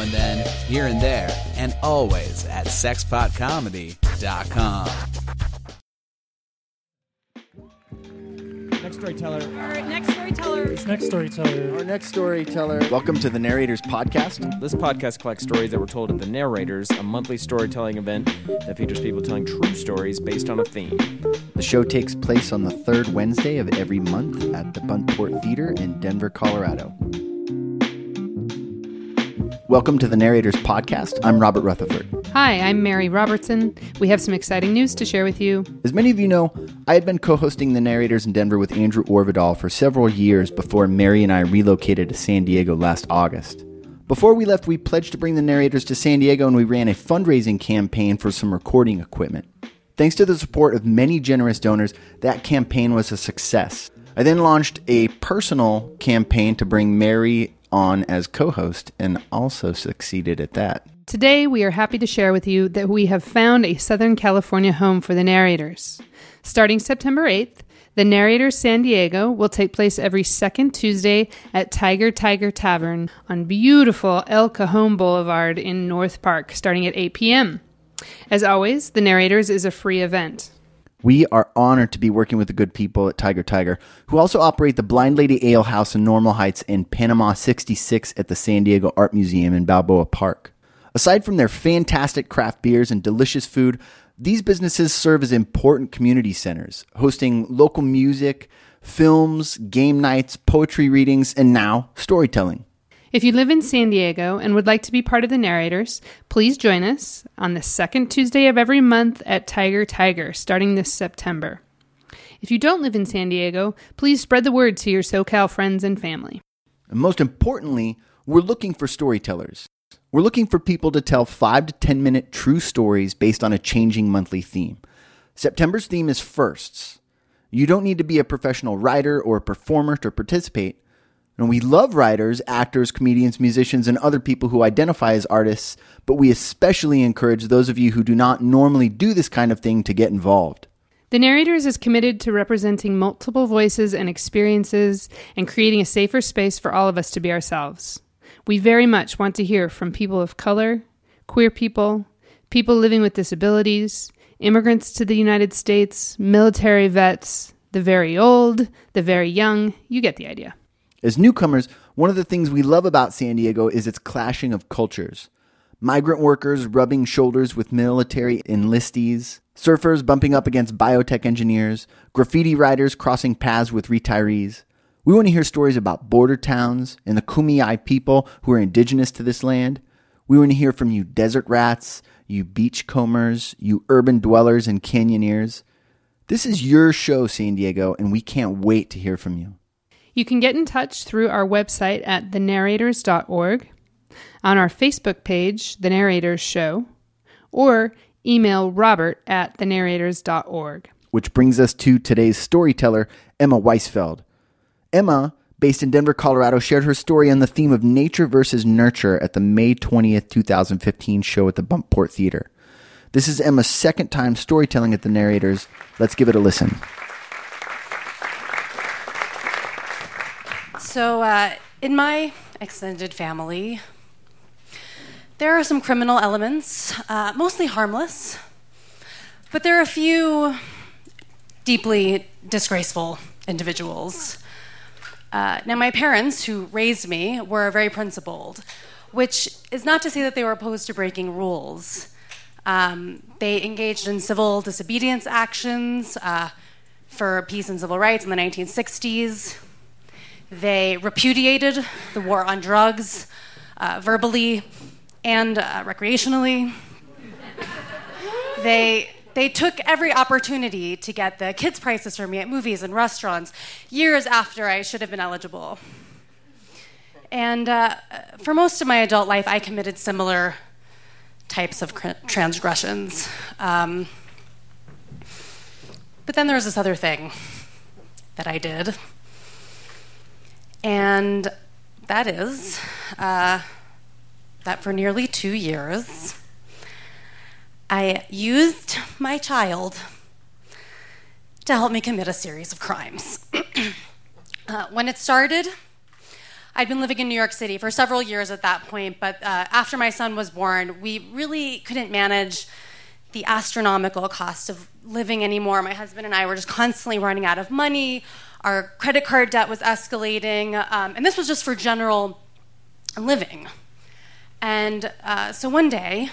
now and then, here and there, and always at sexpotcomedy.com. Next storyteller. All right, next storyteller. Next storyteller. Our next storyteller. Welcome to the Narrators Podcast. This podcast collects stories that were told at the Narrators, a monthly storytelling event that features people telling true stories based on a theme. The show takes place on the third Wednesday of every month at the Buntport Theater in Denver, Colorado. Welcome to the Narrators Podcast. I'm Robert Rutherford. Hi, I'm Mary Robertson. We have some exciting news to share with you. As many of you know, I had been co hosting the Narrators in Denver with Andrew Orvedahl for several years before Mary and I relocated to San Diego last August. Before we left, we pledged to bring the Narrators to San Diego and we ran a fundraising campaign for some recording equipment. Thanks to the support of many generous donors, that campaign was a success. I then launched a personal campaign to bring Mary on as co host and also succeeded at that. Today, we are happy to share with you that we have found a Southern California home for the narrators. Starting September 8th, the Narrators San Diego will take place every second Tuesday at Tiger Tiger Tavern on beautiful El Cajon Boulevard in North Park, starting at 8 p.m. As always, the Narrators is a free event. We are honored to be working with the good people at Tiger Tiger, who also operate the Blind Lady Ale House in Normal Heights and Panama 66 at the San Diego Art Museum in Balboa Park. Aside from their fantastic craft beers and delicious food, these businesses serve as important community centers, hosting local music, films, game nights, poetry readings, and now storytelling. If you live in San Diego and would like to be part of the narrators, please join us on the second Tuesday of every month at Tiger Tiger, starting this September. If you don't live in San Diego, please spread the word to your SoCal friends and family. And most importantly, we're looking for storytellers. We're looking for people to tell 5 to 10 minute true stories based on a changing monthly theme. September's theme is firsts. You don't need to be a professional writer or a performer to participate. And we love writers, actors, comedians, musicians, and other people who identify as artists, but we especially encourage those of you who do not normally do this kind of thing to get involved. The Narrators is committed to representing multiple voices and experiences and creating a safer space for all of us to be ourselves. We very much want to hear from people of color, queer people, people living with disabilities, immigrants to the United States, military vets, the very old, the very young. You get the idea. As newcomers, one of the things we love about San Diego is its clashing of cultures. Migrant workers rubbing shoulders with military enlistees, surfers bumping up against biotech engineers, graffiti writers crossing paths with retirees. We want to hear stories about border towns and the Kumeyaay people who are indigenous to this land. We want to hear from you desert rats, you beachcombers, you urban dwellers and canyoneers. This is your show, San Diego, and we can't wait to hear from you. You can get in touch through our website at thenarrators.org, on our Facebook page, The Narrators Show, or email robert at thenarrators.org. Which brings us to today's storyteller, Emma Weisfeld. Emma, based in Denver, Colorado, shared her story on the theme of nature versus nurture at the May 20th, 2015 show at the Buntport Theater. This is Emma's second time storytelling at the Narrators. Let's give it a listen. So, uh, in my extended family, there are some criminal elements, uh, mostly harmless, but there are a few deeply disgraceful individuals. Uh, now, my parents, who raised me, were very principled, which is not to say that they were opposed to breaking rules. Um, they engaged in civil disobedience actions uh, for peace and civil rights in the 1960s. They repudiated the war on drugs uh, verbally and uh, recreationally. they, they took every opportunity to get the kids' prices for me at movies and restaurants years after I should have been eligible. And uh, for most of my adult life, I committed similar types of transgressions. Um, but then there was this other thing that I did. And that is uh, that for nearly two years, I used my child to help me commit a series of crimes. uh, when it started, I'd been living in New York City for several years at that point, but uh, after my son was born, we really couldn't manage the astronomical cost of living anymore. My husband and I were just constantly running out of money. Our credit card debt was escalating, um, and this was just for general living. And uh, so one day,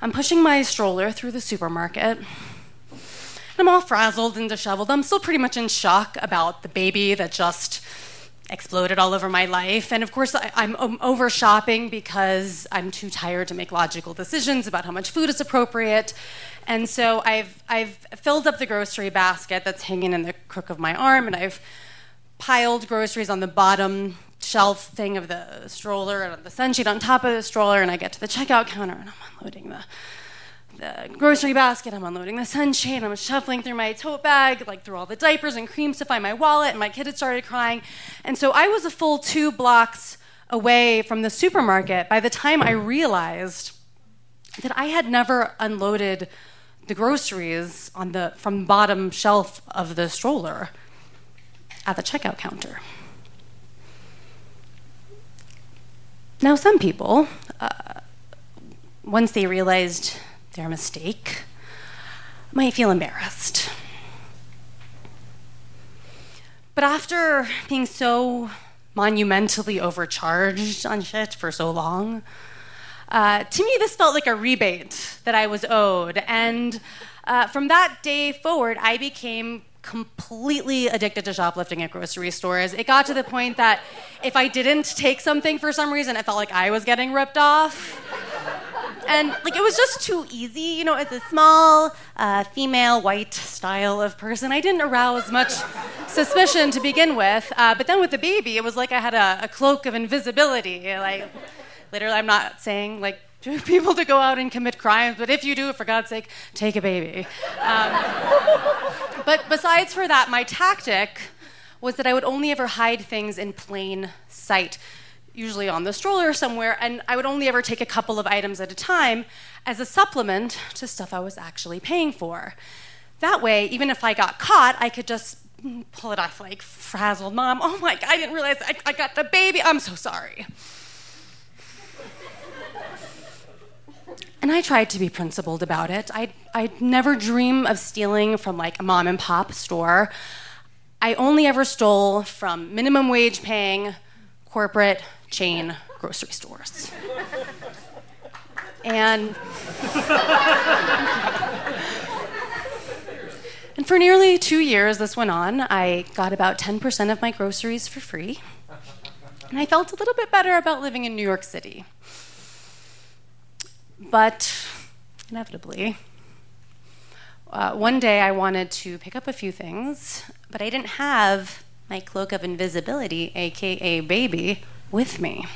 I'm pushing my stroller through the supermarket. And I'm all frazzled and disheveled. I'm still pretty much in shock about the baby that just exploded all over my life. And of course, I, am over shopping because I'm too tired to make logical decisions about how much food is appropriate. And so I've, I've filled up the grocery basket that's hanging in the crook of my arm, and I've piled groceries on the bottom shelf thing of the stroller and the sunshade on top of the stroller. And I get to the checkout counter and I'm unloading the the grocery basket, I'm unloading the sunshade, I'm shuffling through my tote bag, like through all the diapers and creams to find my wallet, and my kid had started crying. And so I was a full two blocks away from the supermarket by the time I realized that I had never unloaded the groceries on the from the bottom shelf of the stroller at the checkout counter. Now, some people, uh, once they realized their mistake, might feel embarrassed. But after being so monumentally overcharged on shit for so long, uh, to me, this felt like a rebate that I was owed. And uh, from that day forward, I became completely addicted to shoplifting at grocery stores. It got to the point that if I didn't take something for some reason, it felt like I was getting ripped off and like it was just too easy. You know, as a small uh, female white style of person, I didn't arouse much suspicion to begin with. Uh, but then with the baby, it was like I had a, a cloak of invisibility. Like, literally, I'm not saying like people to go out and commit crimes, but if you do, for God's sake, take a baby. Um, but besides for that, my tactic was that I would only ever hide things in plain sight usually on the stroller somewhere, and I would only ever take a couple of items at a time as a supplement to stuff I was actually paying for. That way, even if I got caught, I could just pull it off like frazzled mom. Oh my God, I didn't realize I, I got the baby. I'm so sorry. And I tried to be principled about it. I'd, I'd never dream of stealing from like a mom and pop store. I only ever stole from minimum wage paying corporate chain grocery stores. and And for nearly two years this went on, I got about 10% of my groceries for free. And I felt a little bit better about living in New York City. But inevitably, uh, one day I wanted to pick up a few things, but I didn't have my cloak of invisibility, aka baby, with me.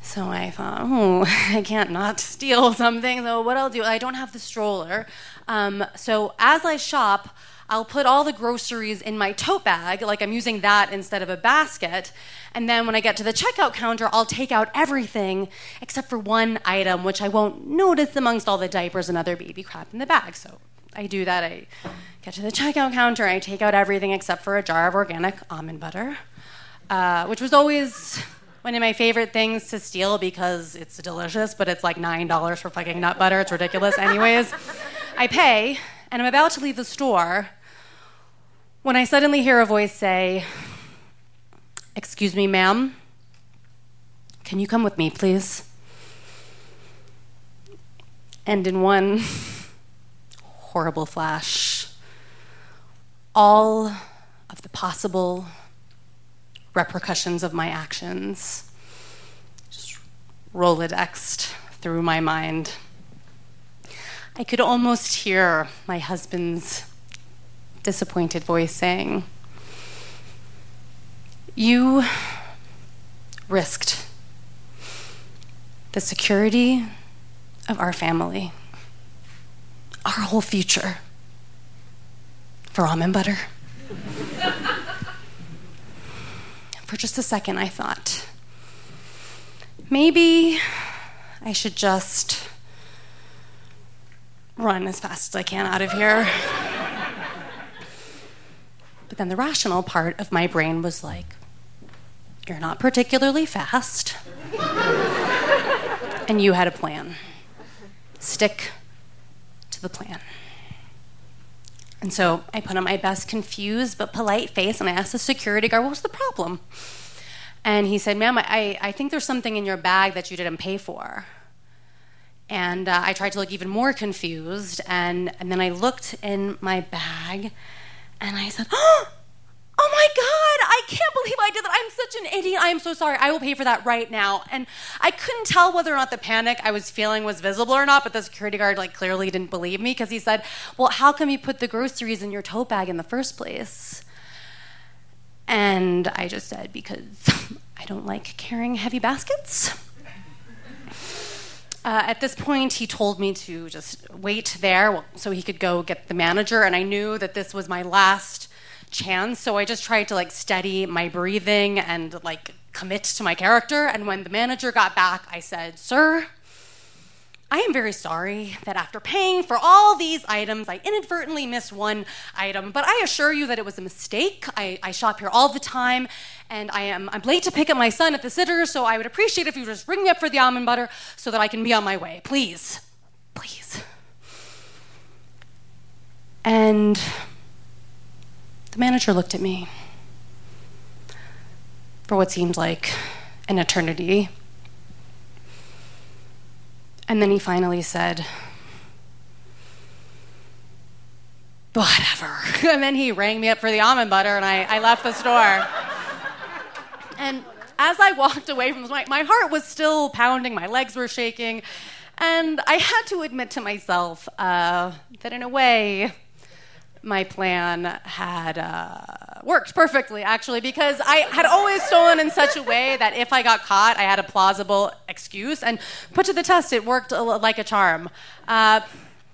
So I thought, oh, I can't not steal something. So what I'll do, I don't have the stroller. Um, so as I shop, I'll put all the groceries in my tote bag, like I'm using that instead of a basket. And then when I get to the checkout counter, I'll take out everything except for one item, which I won't notice amongst all the diapers and other baby crap in the bag. So I do that. I get to the checkout counter, I take out everything except for a jar of organic almond butter. Uh, which was always one of my favorite things to steal because it's delicious, but it's like $9 for fucking nut butter. It's ridiculous. Anyways, I pay, and I'm about to leave the store when I suddenly hear a voice say, Excuse me, ma'am, can you come with me, please? And in one horrible flash, all of the possible repercussions of my actions just rolodexed through my mind. I could almost hear my husband's disappointed voice saying, You risked the security of our family, our whole future, for almond butter. for just a second, I thought, maybe I should just run as fast as I can out of here. but then the rational part of my brain was like, You're not particularly fast. and you had a plan. Stick to the plan. And so I put on my best confused but polite face and I asked the security guard, what was the problem? And he said, Ma'am, I, I think there's something in your bag that you didn't pay for. And uh, I tried to look even more confused. And, and then I looked in my bag and I said, Oh, my God, I can't believe I did that. I'm such an idiot. I am so sorry. I will pay for that right now. And I couldn't tell whether or not the panic I was feeling was visible or not, but the security guard like clearly didn't believe me because he said, Well, how come you put the groceries in your tote bag in the first place? And I just said, Because I don't like carrying heavy baskets. Uh, at this point, he told me to just wait there so he could go get the manager, and I knew that this was my last chance, so I just tried to like steady my breathing and like commit to my character. And when the manager got back, I said, Sir, I am very sorry that after paying for all these items, I inadvertently missed one item, but I assure you that it was a mistake. I, I shop here all the time, and I am I'm late to pick up my son at the sitter, so I would appreciate if you just ring me up for the almond butter so that I can be on my way. Please. Please. And the manager looked at me for what seemed like an eternity. And then he finally said, whatever. And then he rang me up for the almond butter and I, I left the store. And as I walked away from the my, my heart was still pounding, my legs were shaking, and I had to admit to myself uh, that in a way, my plan had uh, worked perfectly, actually, because I had always stolen in such a way that if I got caught, I had a plausible excuse. And put to the test, it worked like a charm. Uh,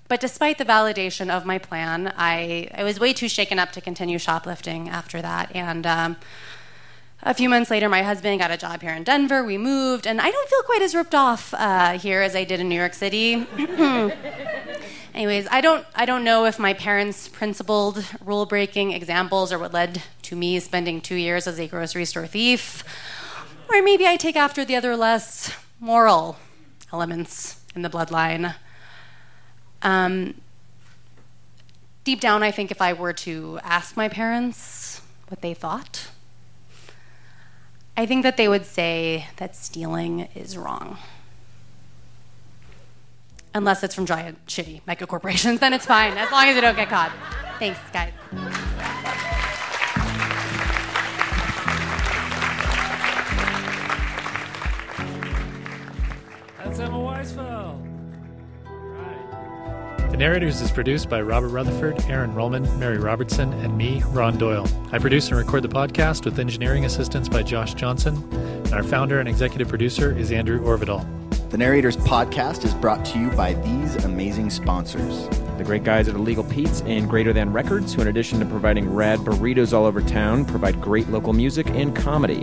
but despite the validation of my plan, I, I was way too shaken up to continue shoplifting after that. And um, a few months later, my husband got a job here in Denver. We moved, and I don't feel quite as ripped off uh, here as I did in New York City. Anyways, I don't, I don't know if my parents' principled rule breaking examples are what led to me spending two years as a grocery store thief, or maybe I take after the other less moral elements in the bloodline. Um, deep down, I think if I were to ask my parents what they thought, I think that they would say that stealing is wrong. Unless it's from giant, shitty mega corporations, then it's fine, as long as you don't get caught. Thanks, guys. That's Emma Weisfeld. Right. The Narrators is produced by Robert Rutherford, Erin Rollman, Mary Robertson, and me, Ron Doyle. I produce and record the podcast with engineering assistance by Josh Johnson, and our founder and executive producer is Andrew Orvedahl. The Narrators podcast is brought to you by these amazing sponsors. The great guys at Illegal Pete's and Greater Than Records, who, in addition to providing rad burritos all over town, provide great local music and comedy.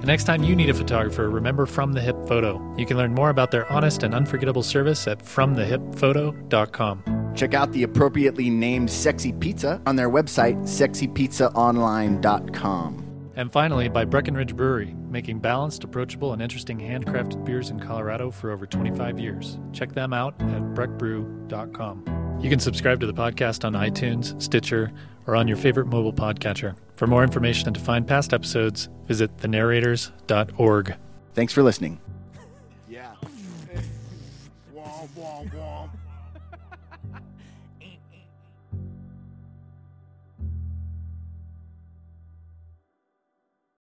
The next time you need a photographer, remember From the Hip Photo. You can learn more about their honest and unforgettable service at FromTheHipPhoto.com. Check out the appropriately named Sexy Pizza on their website, sexypizzaonline.com. And finally, by Breckenridge Brewery, making balanced, approachable, and interesting handcrafted beers in Colorado for over 25 years. Check them out at breckbrew.com. You can subscribe to the podcast on iTunes, Stitcher, or on your favorite mobile podcatcher. For more information and to find past episodes, visit thenarrators.org. Thanks for listening.